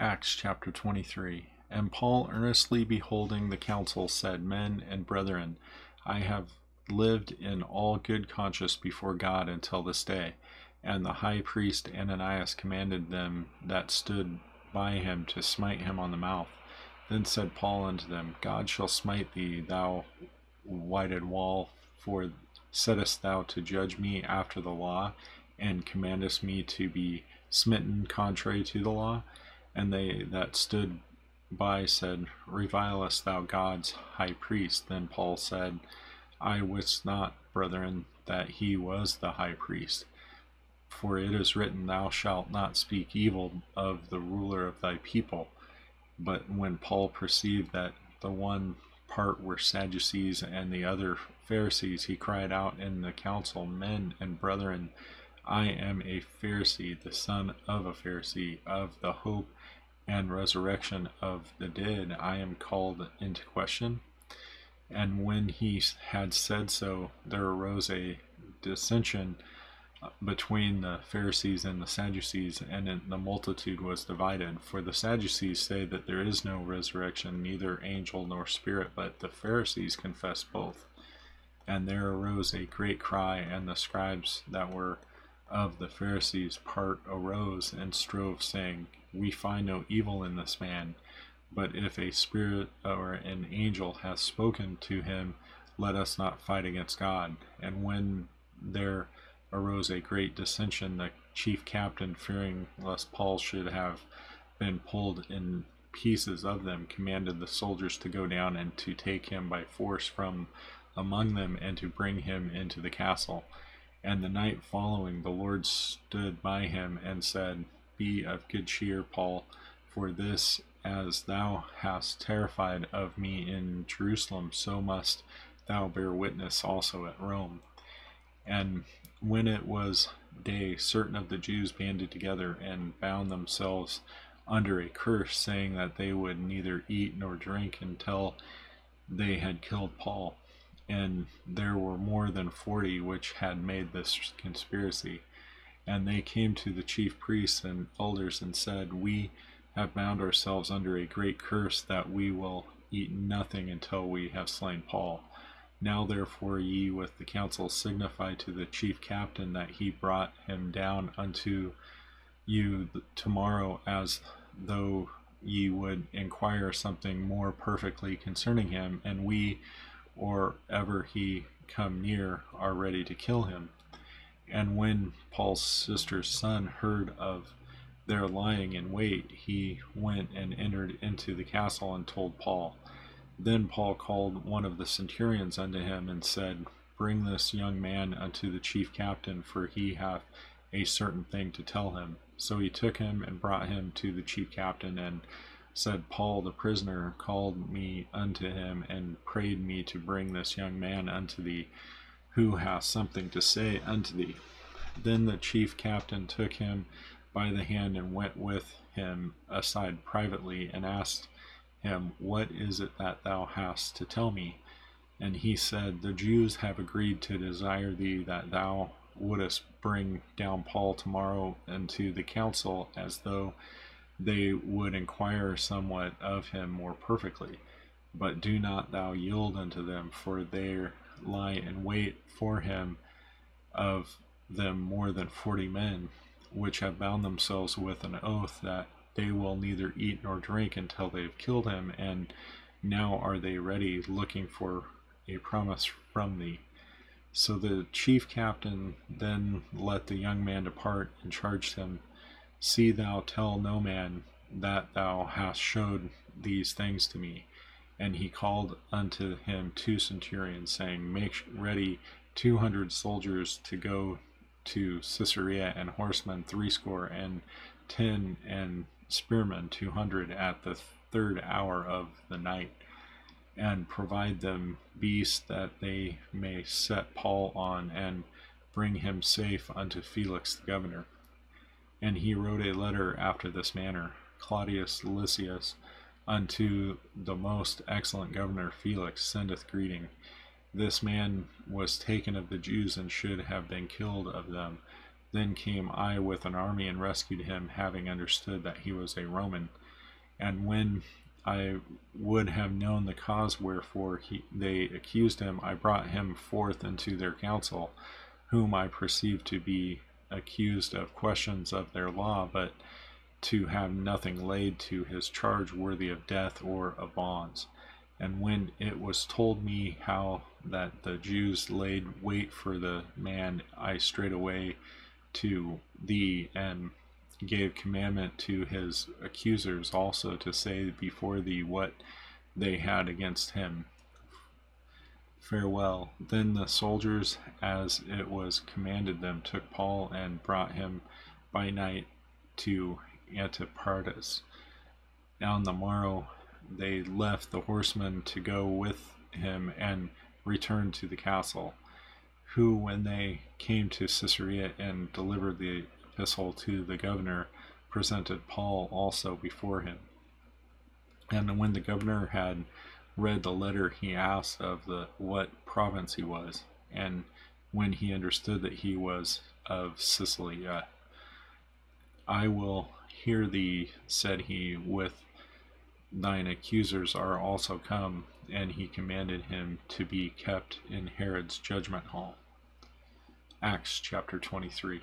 Acts chapter 23. And Paul, earnestly beholding the council, said, Men and brethren, I have lived in all good conscience before God until this day. And the high priest Ananias commanded them that stood by him to smite him on the mouth. Then said Paul unto them, God shall smite thee, thou whited wall, for settest thou to judge me after the law, and commandest me to be smitten contrary to the law? And they that stood by said, Revilest thou God's high priest? Then Paul said, I wist not, brethren, that he was the high priest. For it is written, Thou shalt not speak evil of the ruler of thy people. But when Paul perceived that the one part were Sadducees and the other Pharisees, he cried out in the council, Men and brethren, I am a Pharisee, the son of a Pharisee, of the hope and resurrection of the dead. I am called into question. And when he had said so, there arose a dissension between the Pharisees and the Sadducees, and the multitude was divided. For the Sadducees say that there is no resurrection, neither angel nor spirit, but the Pharisees confess both. And there arose a great cry, and the scribes that were of the Pharisees' part arose and strove, saying, We find no evil in this man. But if a spirit or an angel hath spoken to him, let us not fight against God. And when there arose a great dissension, the chief captain, fearing lest Paul should have been pulled in pieces of them, commanded the soldiers to go down and to take him by force from among them and to bring him into the castle. And the night following, the Lord stood by him and said, Be of good cheer, Paul, for this as thou hast terrified of me in Jerusalem, so must thou bear witness also at Rome. And when it was day, certain of the Jews banded together and bound themselves under a curse, saying that they would neither eat nor drink until they had killed Paul. And there were more than forty which had made this conspiracy. And they came to the chief priests and elders and said, We have bound ourselves under a great curse that we will eat nothing until we have slain Paul. Now therefore ye with the council signify to the chief captain that he brought him down unto you tomorrow as though ye would inquire something more perfectly concerning him, and we, or ever he come near, are ready to kill him. And when Paul's sister's son heard of their lying in wait, he went and entered into the castle and told Paul. Then Paul called one of the centurions unto him and said, Bring this young man unto the chief captain, for he hath a certain thing to tell him. So he took him and brought him to the chief captain, and said, Paul the prisoner called me unto him, and prayed me to bring this young man unto thee, who hath something to say unto thee. Then the chief captain took him by the hand and went with him aside privately and asked him, What is it that thou hast to tell me? And he said, The Jews have agreed to desire thee that thou wouldest bring down Paul tomorrow into the council as though they would inquire somewhat of him more perfectly. But do not thou yield unto them, for there lie in wait for him of them more than forty men, which have bound themselves with an oath that they will neither eat nor drink until they have killed him, and now are they ready, looking for a promise from thee. So the chief captain then let the young man depart and charged him, See thou tell no man that thou hast showed these things to me. And he called unto him two centurions, saying, Make ready two hundred soldiers to go to Caesarea, and horsemen threescore, and ten, and spearmen two hundred at the third hour of the night, and provide them beasts that they may set Paul on, and bring him safe unto Felix the governor. And he wrote a letter after this manner Claudius Lysias unto the most excellent governor Felix sendeth greeting. This man was taken of the Jews and should have been killed of them. Then came I with an army and rescued him, having understood that he was a Roman. And when I would have known the cause wherefore he, they accused him, I brought him forth into their council, whom I perceived to be accused of questions of their law, but to have nothing laid to his charge worthy of death or of bonds. And when it was told me how that the Jews laid wait for the man, I straightway to thee and gave commandment to his accusers also to say before thee what they had against him. Farewell. Then the soldiers, as it was commanded them, took Paul and brought him by night to Antipatris. On the morrow they left the horsemen to go with him and returned to the castle, who, when they came to Caesarea and delivered the epistle to the governor, presented Paul also before him. And when the governor had read the letter, he asked of the what province he was, and when he understood that he was of Cilicia, uh, I will hear thee, said he, with thine accusers are also come, and he commanded him to be kept in Herod's judgment hall. Acts chapter 23.